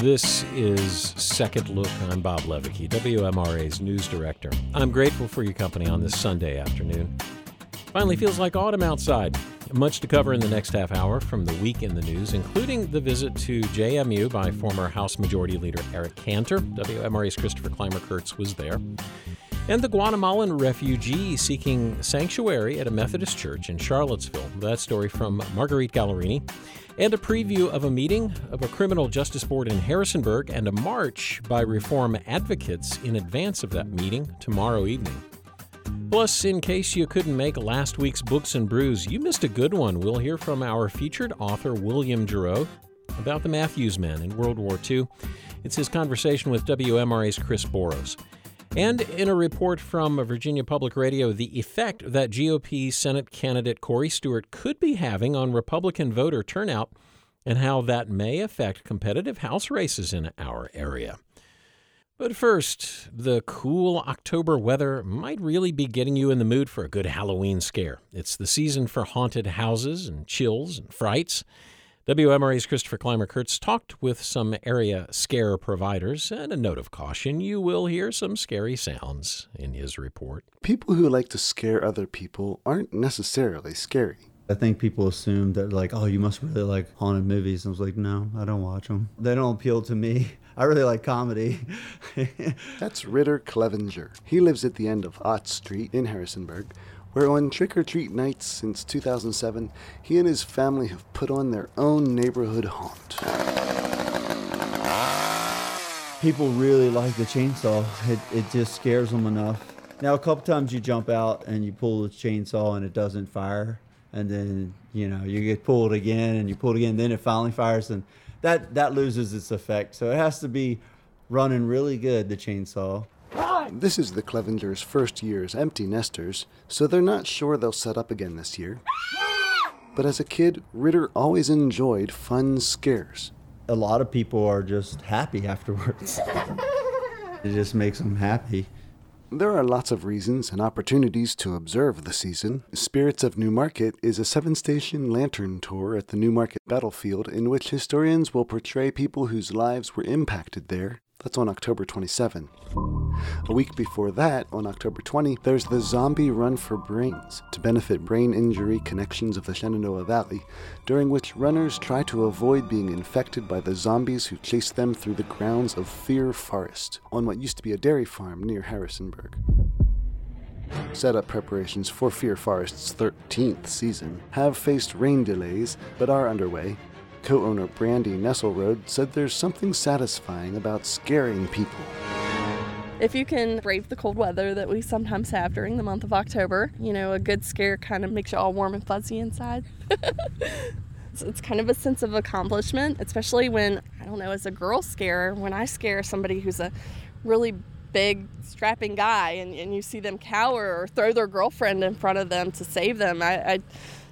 This is Second Look. I'm Bob Levicky, WMRA's news director. I'm grateful for your company on this Sunday afternoon. Finally feels like autumn outside. Much to cover in the next half hour from the week in the news, including the visit to JMU by former House Majority Leader Eric Cantor. WMRA's Christopher Clymer Kurtz was there. And the Guatemalan refugee seeking sanctuary at a Methodist church in Charlottesville. That story from Marguerite Gallorini and a preview of a meeting of a criminal justice board in Harrisonburg and a march by reform advocates in advance of that meeting tomorrow evening. Plus, in case you couldn't make last week's Books and Brews, you missed a good one. We'll hear from our featured author, William Geroux, about the Mathews men in World War II. It's his conversation with WMRA's Chris Boros. And in a report from Virginia Public Radio, the effect that GOP Senate candidate Corey Stewart could be having on Republican voter turnout and how that may affect competitive House races in our area. But first, the cool October weather might really be getting you in the mood for a good Halloween scare. It's the season for haunted houses and chills and frights. WMRA's Christopher Clymer Kurtz talked with some area scare providers, and a note of caution you will hear some scary sounds in his report. People who like to scare other people aren't necessarily scary. I think people assume that, like, oh, you must really like haunted movies. I was like, no, I don't watch them. They don't appeal to me. I really like comedy. That's Ritter Clevenger. He lives at the end of Ott Street in Harrisonburg, where on trick or treat nights since 2007, he and his family have put on their own neighborhood haunt. People really like the chainsaw. It, it just scares them enough. Now, a couple times you jump out and you pull the chainsaw and it doesn't fire, and then you know you get pulled again and you pull it again, then it finally fires, and that that loses its effect. So it has to be running really good. The chainsaw. This is the Clevengers' first year as empty nesters, so they're not sure they'll set up again this year. But as a kid, Ritter always enjoyed fun scares. A lot of people are just happy afterwards. it just makes them happy. There are lots of reasons and opportunities to observe the season. Spirits of New Market is a seven station lantern tour at the New Market battlefield in which historians will portray people whose lives were impacted there that's on October 27. A week before that, on October 20, there's the Zombie Run for Brains to benefit brain injury connections of the Shenandoah Valley, during which runners try to avoid being infected by the zombies who chase them through the grounds of Fear Forest on what used to be a dairy farm near Harrisonburg. Setup preparations for Fear Forest's 13th season have faced rain delays but are underway, Co owner Brandy Nesselrode said there's something satisfying about scaring people. If you can brave the cold weather that we sometimes have during the month of October, you know, a good scare kind of makes you all warm and fuzzy inside. so it's kind of a sense of accomplishment, especially when, I don't know, as a girl scare, when I scare somebody who's a really big, strapping guy and, and you see them cower or throw their girlfriend in front of them to save them, I, I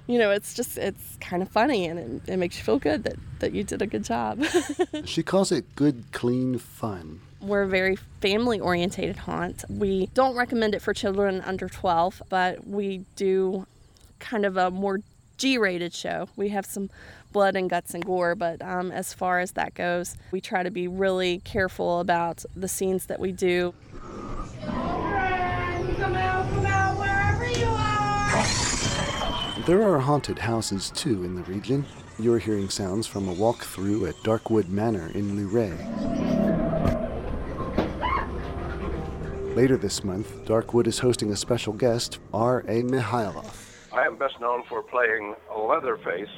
you know, it's just it's kind of funny and it, it makes you feel good that that you did a good job. she calls it good, clean fun. We're a very family orientated haunt. We don't recommend it for children under 12, but we do kind of a more G rated show. We have some blood and guts and gore, but um, as far as that goes, we try to be really careful about the scenes that we do. There are haunted houses too in the region. You're hearing sounds from a walk-through at Darkwood Manor in Luray. Later this month, Darkwood is hosting a special guest, R.A. Mihailoff. I am best known for playing Leatherface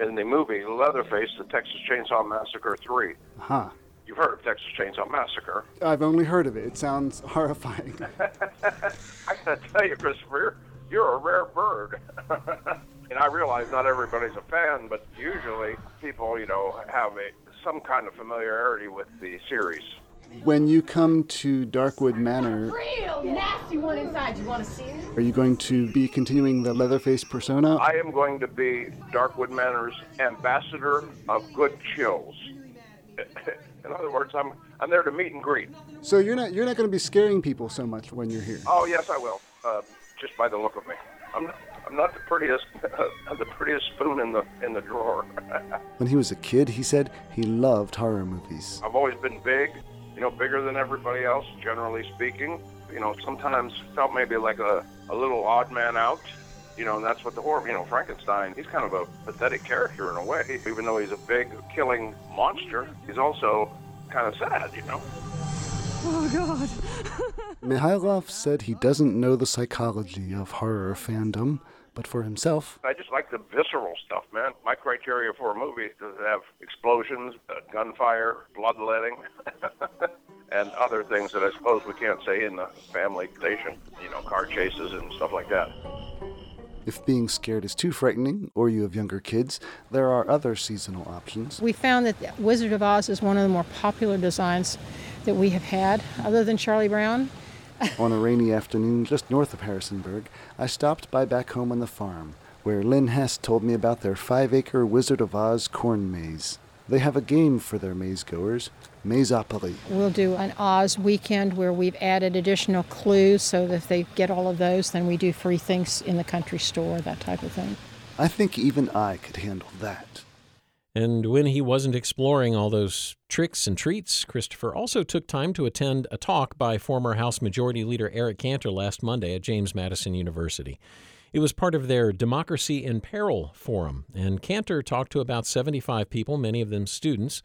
in the movie Leatherface, The Texas Chainsaw Massacre 3. Huh. You've heard of Texas Chainsaw Massacre. I've only heard of it. It sounds horrifying. I gotta tell you, Christopher, you're a rare bird. and I realize not everybody's a fan, but usually people, you know, have a, some kind of familiarity with the series. When you come to Darkwood Manor, real nasty one inside. You want to see it? Are you going to be continuing the Leatherface persona? I am going to be Darkwood Manor's ambassador of good chills. In other words, I'm I'm there to meet and greet. So you're not you're not going to be scaring people so much when you're here. Oh yes, I will. Uh, just by the look of me. I'm not, I'm not the prettiest, the prettiest spoon in the in the drawer. when he was a kid, he said he loved horror movies. I've always been big, you know, bigger than everybody else, generally speaking. You know, sometimes felt maybe like a, a little odd man out. You know, and that's what the horror, you know, Frankenstein, he's kind of a pathetic character in a way. Even though he's a big killing monster, he's also kind of sad, you know. Oh, God. Mihailoff said he doesn't know the psychology of horror fandom, but for himself. I just like the visceral stuff, man. My criteria for a movie is to have explosions, uh, gunfire, bloodletting, and other things that I suppose we can't say in the family station, you know, car chases and stuff like that. If being scared is too frightening, or you have younger kids, there are other seasonal options. We found that Wizard of Oz is one of the more popular designs that we have had, other than Charlie Brown. on a rainy afternoon just north of Harrisonburg, I stopped by back home on the farm, where Lynn Hess told me about their five acre Wizard of Oz corn maze. They have a game for their maze goers, Mazeopoly. We'll do an Oz weekend where we've added additional clues so that if they get all of those, then we do free things in the country store, that type of thing. I think even I could handle that. And when he wasn't exploring all those tricks and treats, Christopher also took time to attend a talk by former House Majority Leader Eric Cantor last Monday at James Madison University. It was part of their Democracy in Peril forum, and Cantor talked to about 75 people, many of them students,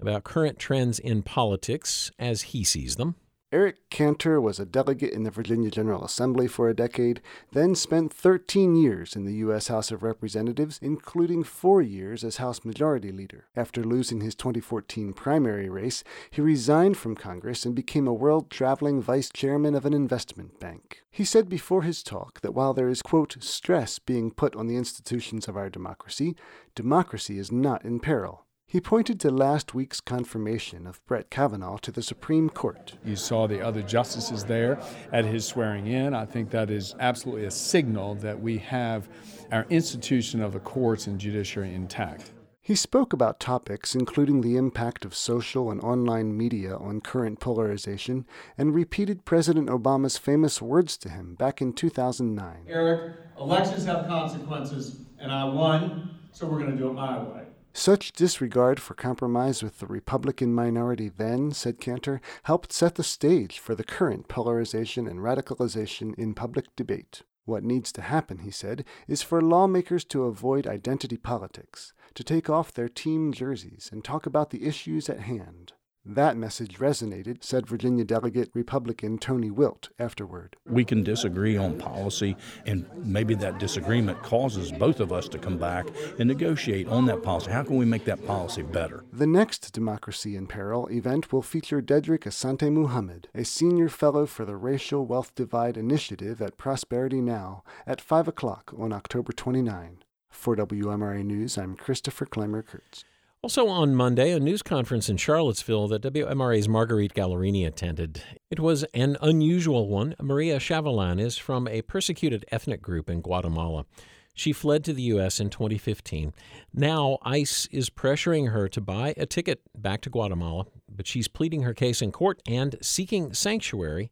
about current trends in politics as he sees them. Eric Cantor was a delegate in the Virginia General Assembly for a decade, then spent 13 years in the U.S. House of Representatives, including four years as House Majority Leader. After losing his 2014 primary race, he resigned from Congress and became a world traveling vice chairman of an investment bank. He said before his talk that while there is, quote, stress being put on the institutions of our democracy, democracy is not in peril. He pointed to last week's confirmation of Brett Kavanaugh to the Supreme Court. You saw the other justices there at his swearing in. I think that is absolutely a signal that we have our institution of the courts and judiciary intact. He spoke about topics including the impact of social and online media on current polarization and repeated President Obama's famous words to him back in 2009. Eric, elections have consequences, and I won, so we're going to do it my way. Such disregard for compromise with the Republican minority then, said Cantor, helped set the stage for the current polarization and radicalization in public debate. What needs to happen, he said, is for lawmakers to avoid identity politics, to take off their team jerseys and talk about the issues at hand. That message resonated, said Virginia delegate Republican Tony Wilt afterward. We can disagree on policy, and maybe that disagreement causes both of us to come back and negotiate on that policy. How can we make that policy better? The next Democracy in Peril event will feature Dedrick Asante Muhammad, a senior fellow for the Racial Wealth Divide Initiative at Prosperity Now, at 5 o'clock on October 29. For WMRA News, I'm Christopher Clymer Kurtz. Also on Monday, a news conference in Charlottesville that WMRA's Marguerite Gallorini attended. It was an unusual one. Maria Chavalan is from a persecuted ethnic group in Guatemala. She fled to the U.S. in 2015. Now, ICE is pressuring her to buy a ticket back to Guatemala, but she's pleading her case in court and seeking sanctuary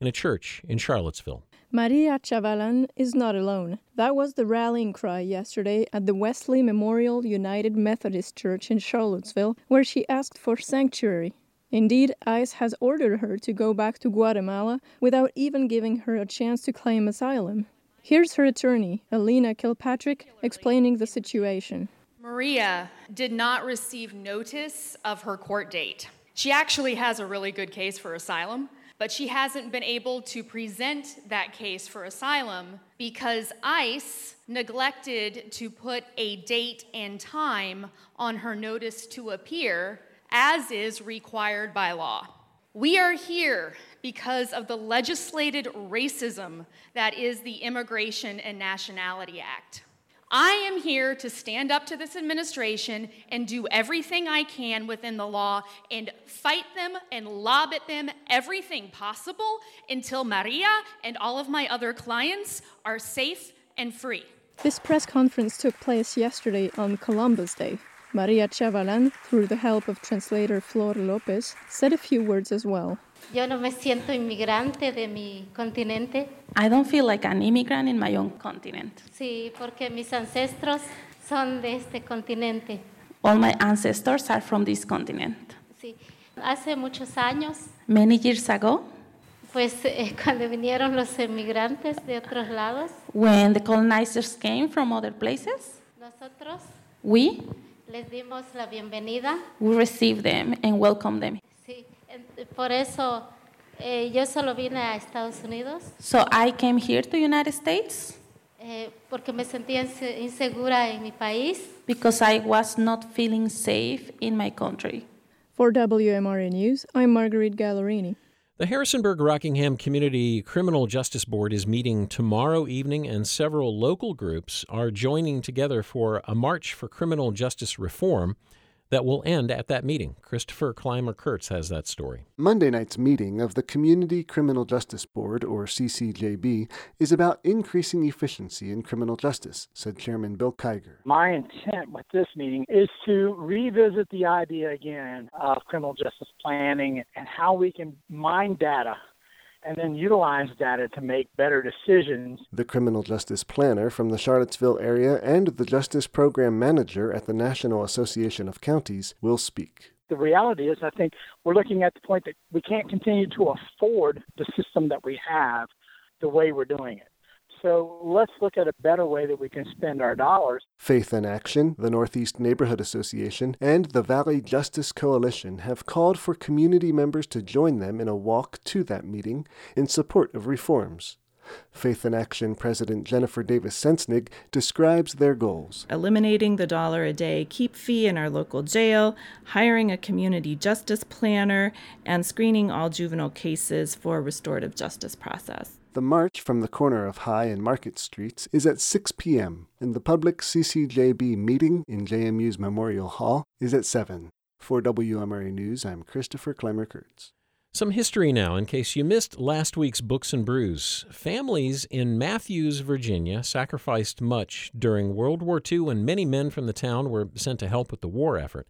in a church in Charlottesville. Maria Chavalan is not alone. That was the rallying cry yesterday at the Wesley Memorial United Methodist Church in Charlottesville, where she asked for sanctuary. Indeed, ICE has ordered her to go back to Guatemala without even giving her a chance to claim asylum. Here's her attorney, Alina Kilpatrick, explaining the situation. Maria did not receive notice of her court date. She actually has a really good case for asylum but she hasn't been able to present that case for asylum because ICE neglected to put a date and time on her notice to appear, as is required by law. We are here because of the legislated racism that is the Immigration and Nationality Act. I am here to stand up to this administration and do everything I can within the law and fight them and lob at them everything possible until Maria and all of my other clients are safe and free. This press conference took place yesterday on Columbus Day. Maria Chavalan, through the help of translator Flor Lopez, said a few words as well. Yo no me siento inmigrante de mi continente. I don't feel like an immigrant in my own continent. Sí, porque mis ancestros son de este continente. All my ancestors are from this continent. Sí. Hace muchos años, Many years ago, pues eh, cuando vinieron los emigrantes de otros lados, when the colonizers came from other places, nosotros we les dimos la bienvenida. we received them and welcomed them. Sí. En- Por eso eh, yo solo vine a Estados Unidos So I came here to United States eh, porque me sentía insegura en mi país. because I was not feeling safe in my country. For WMRA News, I'm Marguerite Gallorini. The Harrisonburg Rockingham Community Criminal Justice Board is meeting tomorrow evening, and several local groups are joining together for a march for criminal justice reform that will end at that meeting. Christopher Clymer Kurtz has that story. Monday night's meeting of the Community Criminal Justice Board, or CCJB, is about increasing efficiency in criminal justice, said Chairman Bill Kiger. My intent with this meeting is to revisit the idea again of criminal justice planning and how we can mine data and then utilize data to make better decisions. The criminal justice planner from the Charlottesville area and the justice program manager at the National Association of Counties will speak. The reality is, I think we're looking at the point that we can't continue to afford the system that we have the way we're doing it. So let's look at a better way that we can spend our dollars. Faith in Action, the Northeast Neighborhood Association, and the Valley Justice Coalition have called for community members to join them in a walk to that meeting in support of reforms. Faith in Action President Jennifer Davis Sensenig describes their goals. eliminating the dollar a day keep fee in our local jail, hiring a community justice planner, and screening all juvenile cases for restorative justice process. The march from the corner of High and Market Streets is at 6 p.m., and the public CCJB meeting in JMU's Memorial Hall is at 7. For WMRA News, I'm Christopher Clymer Kurtz. Some history now, in case you missed last week's Books and Brews. Families in Mathews, Virginia, sacrificed much during World War II when many men from the town were sent to help with the war effort.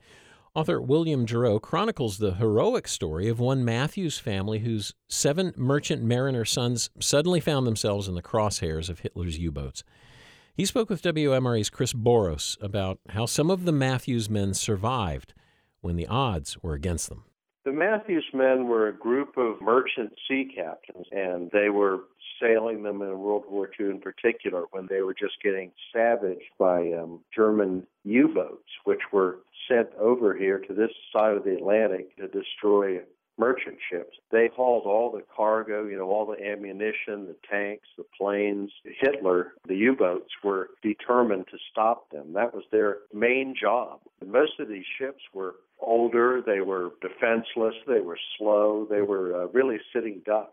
Author William Geroux chronicles the heroic story of one Mathews family whose seven merchant mariner sons suddenly found themselves in the crosshairs of Hitler's U boats. He spoke with WMRA's Chris Boros about how some of the Mathews men survived when the odds were against them. The Mathews men were a group of merchant sea captains, and they were sailing them in World War II in particular when they were just getting savaged by um, German U boats, which were sent over here to this side of the Atlantic to destroy merchant ships. They hauled all the cargo, you know, all the ammunition, the tanks, the planes. Hitler, the U boats, were determined to stop them. That was their main job. Most of these ships were older, they were defenseless, they were slow, they were uh, really sitting ducks.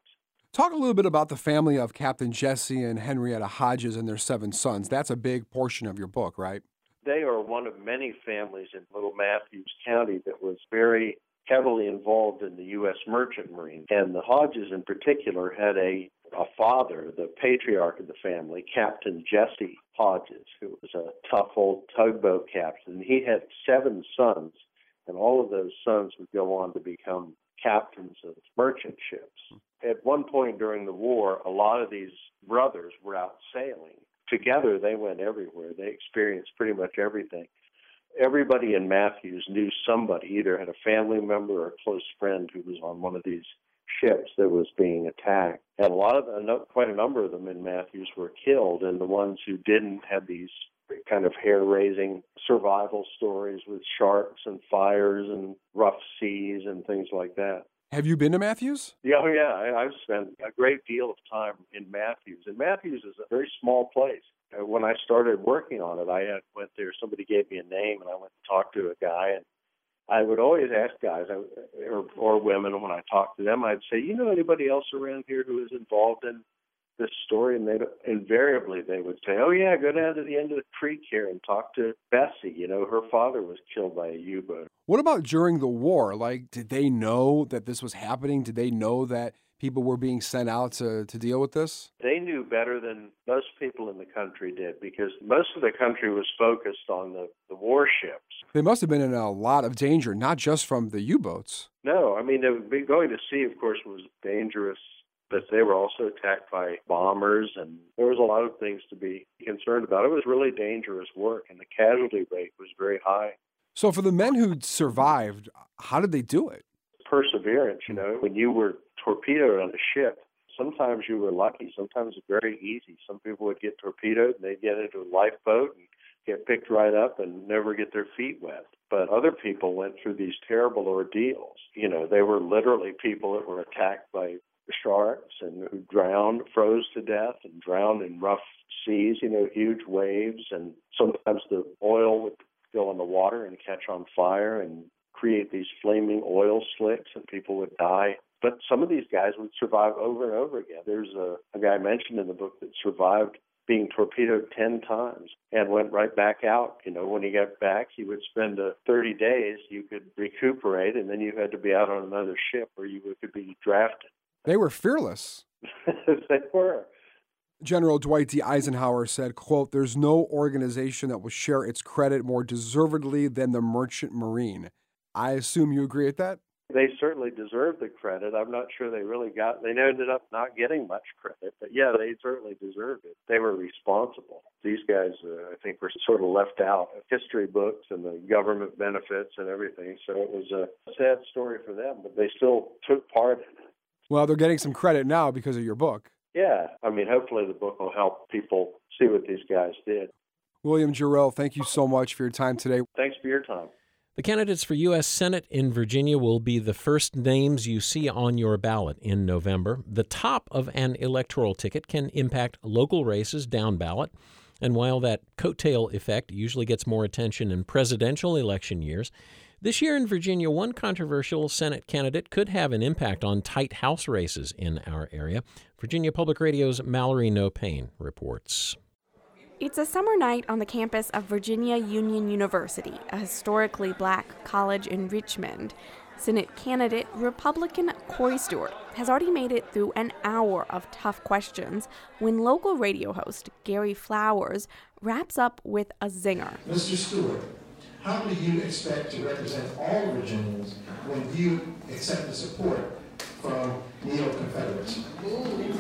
Talk a little bit about the family of Captain Jesse and Henrietta Hodges and their seven sons. That's a big portion of your book, right? They are one of many families in Little Mathews County that was very heavily involved in the U.S. Merchant Marine. And the Hodges, in particular, had a, a father, the patriarch of the family, Captain Jesse Hodges, who was a tough old tugboat captain. He had seven sons, and all of those sons would go on to become captains of merchant ships. At one point during the war, a lot of these brothers were out sailing. Together, they went everywhere. They experienced pretty much everything everybody in Mathews knew somebody, either had a family member or a close friend who was on one of these ships that was being attacked. And a lot of quite a number of them in Mathews were killed, and the ones who didn't had these kind of hair-raising survival stories with sharks and fires and rough seas and things like that. Have you been to Mathews? Yeah, oh yeah, I, I've spent a great deal of time in Mathews, and Mathews is a very small place. Uh, When I started working on it, I had went there. Somebody gave me a name, and I went to talk to a guy, and I would always ask guys or, or women when I talked to them, I'd say, "You know anybody else around here who is involved in this story?" And they invariably they would say, "Oh yeah, go down to the end of the creek here and talk to Bessie. You know, her father was killed by a U-boat." What about during the war? Like, did they know that this was happening? Did they know that people were being sent out to, to deal with this? They knew better than most people in the country did because most of the country was focused on the, the warships. They must have been in a lot of danger, not just from the U boats. No, I mean, going to sea, of course, was dangerous, but they were also attacked by bombers, and there was a lot of things to be concerned about. It was really dangerous work, and the casualty rate was very high. So, for the men who survived, how did they do it? Perseverance, you know, when you were torpedoed on a ship, sometimes you were lucky, sometimes very easy. Some people would get torpedoed and they'd get into a lifeboat and get picked right up and never get their feet wet. But other people went through these terrible ordeals. You know, they were literally people that were attacked by sharks and who drowned, froze to death, and drowned in rough seas, you know, huge waves. And sometimes the oil would go in the water and catch on fire and create these flaming oil slicks, and people would die. But some of these guys would survive over and over again. There's a, a guy mentioned in the book that survived being torpedoed 10 times and went right back out. You know, when he got back, he would spend uh, 30 days. You could recuperate, and then you had to be out on another ship or you could be drafted. They were fearless. they were. General Dwight D. Eisenhower said, quote, There's no organization that will share its credit more deservedly than the Merchant Marine. I assume you agree with that? They certainly deserve the credit. I'm not sure they really got. They ended up not getting much credit, but yeah, they certainly deserved it. They were responsible. These guys, uh, I think, were sort of left out of history books and the government benefits and everything. So it was a sad story for them, but they still took part in it. Well, they're getting some credit now because of your book. Yeah, I mean, hopefully the book will help people see what these guys did. William Jarrell, thank you so much for your time today. Thanks for your time. The candidates for U.S. Senate in Virginia will be the first names you see on your ballot in November. The top of an electoral ticket can impact local races down ballot. And while that coattail effect usually gets more attention in presidential election years, this year in Virginia, one controversial Senate candidate could have an impact on tight House races in our area. Virginia Public Radio's Mallory Noe-Payne reports. It's a summer night on the campus of Virginia Union University, a historically black college in Richmond. Senate candidate Republican Corey Stewart has already made it through an hour of tough questions when local radio host Gary Flowers wraps up with a zinger. Mr. Stewart, how do you expect to represent all Virginians when you accept the support from neo-Confederates.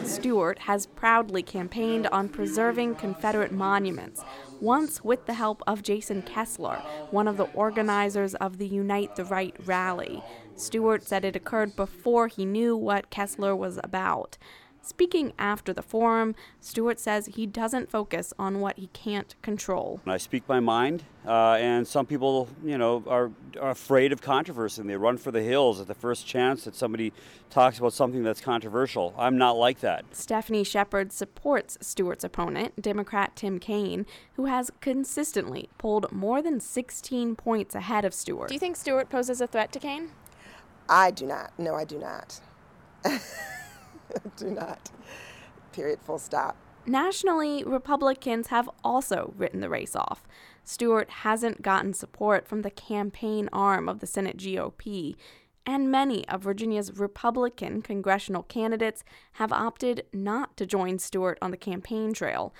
Stewart has proudly campaigned on preserving Confederate monuments, once with the help of Jason Kessler, one of the organizers of the Unite the Right rally. Stewart said it occurred before he knew what Kessler was about. Speaking after the forum, Stewart says he doesn't focus on what he can't control. I speak my mind, uh, and some people, you know, are, are afraid of controversy and they run for the hills at the first chance that somebody talks about something that's controversial. I'm not like that. Stephanie Shepard supports Stewart's opponent, Democrat Tim Kaine, who has consistently pulled more than 16 points ahead of Stewart. Do you think Stewart poses a threat to Kaine? I do not. No, I do not. do not. Period, full stop. Nationally, Republicans have also written the race off. Stewart hasn't gotten support from the campaign arm of the Senate GOP, and many of Virginia's Republican congressional candidates have opted not to join Stewart on the campaign trail.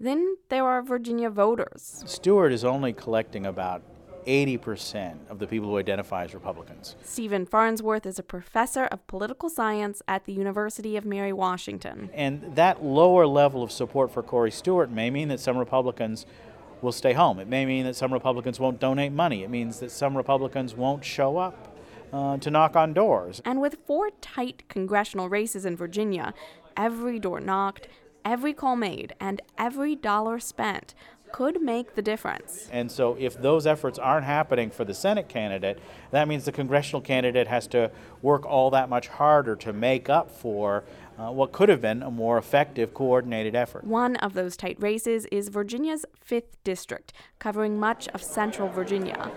Then there are Virginia voters. Stewart is only collecting about 80% of the people who identify as Republicans. Stephen Farnsworth is a professor of political science at the University of Mary Washington. And that lower level of support for Corey Stewart may mean that some Republicans will stay home. It may mean that some Republicans won't donate money. It means that some Republicans won't show up uh, to knock on doors. And with four tight congressional races in Virginia, every door knocked, every call made, and every dollar spent could make the difference. And so, if those efforts aren't happening for the Senate candidate, that means the congressional candidate has to work all that much harder to make up for uh, what could have been a more effective coordinated effort. One of those tight races is Virginia's 5th District, covering much of central Virginia.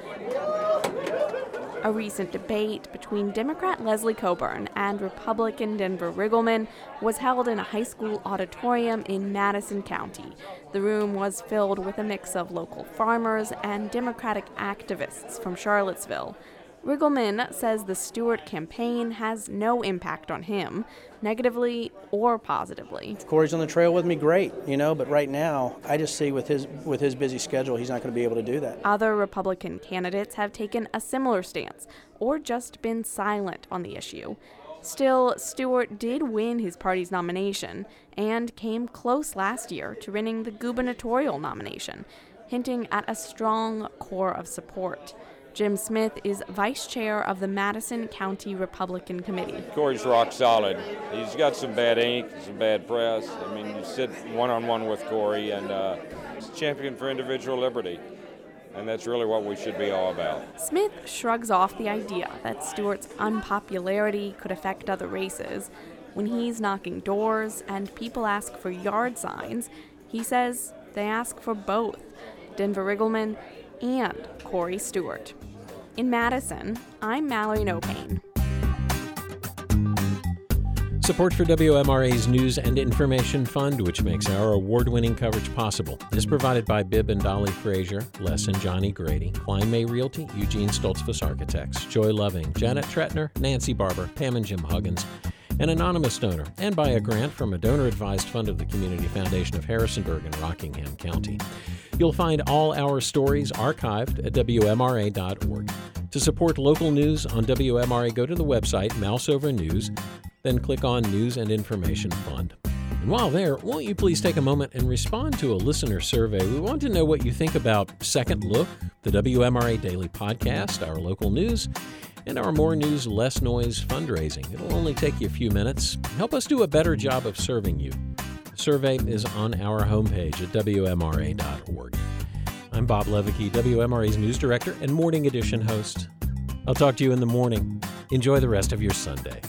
A recent debate between Democrat Leslie Cockburn and Republican Denver Riggleman was held in a high school auditorium in Madison County. The room was filled with a mix of local farmers and Democratic activists from Charlottesville. Riggleman says the Stewart campaign has no impact on him, negatively or positively. If Corey's on the trail with me, great, you know, but right now I just see with his with his busy schedule he's not going to be able to do that. Other Republican candidates have taken a similar stance or just been silent on the issue. Still, Stewart did win his party's nomination and came close last year to winning the gubernatorial nomination, hinting at a strong core of support. Jim Smith is vice chair of the Madison County Republican Committee. Corey's rock solid. He's got some bad ink, some bad press. I mean, you sit one on one with Corey, and uh, he's a champion for individual liberty. And that's really what we should be all about. Smith shrugs off the idea that Stewart's unpopularity could affect other races. When he's knocking doors and people ask for yard signs, he says they ask for both Denver Riggleman and Corey Stewart. In Madison, I'm Mallory Noe-Payne. Support for WMRA's News and Information Fund, which makes our award winning coverage possible, is provided by Bibb and Dolly Frazier, Les and Johnny Grady, Kline May Realty, Eugene Stoltzfus Architects, Joy Loving, Janet Tretner, Nancy Barber, Pam and Jim Huggins, an anonymous donor, and by a grant from a donor advised fund of the Community Foundation of Harrisonburg and Rockingham County. You'll find all our stories archived at WMRA.org. To support local news on WMRA, go to the website Mouse Over News, then click on News and Information Fund. And while there, won't you please take a moment and respond to a listener survey? We want to know what you think about Second Look, the WMRA Daily Podcast, our local news, and our More News, Less Noise fundraising. It'll only take you a few minutes. Help us do a better job of serving you. The survey is on our homepage at WMRA.org. I'm Bob Levicki, WMRA's news director and morning edition host. I'll talk to you in the morning. Enjoy the rest of your Sunday.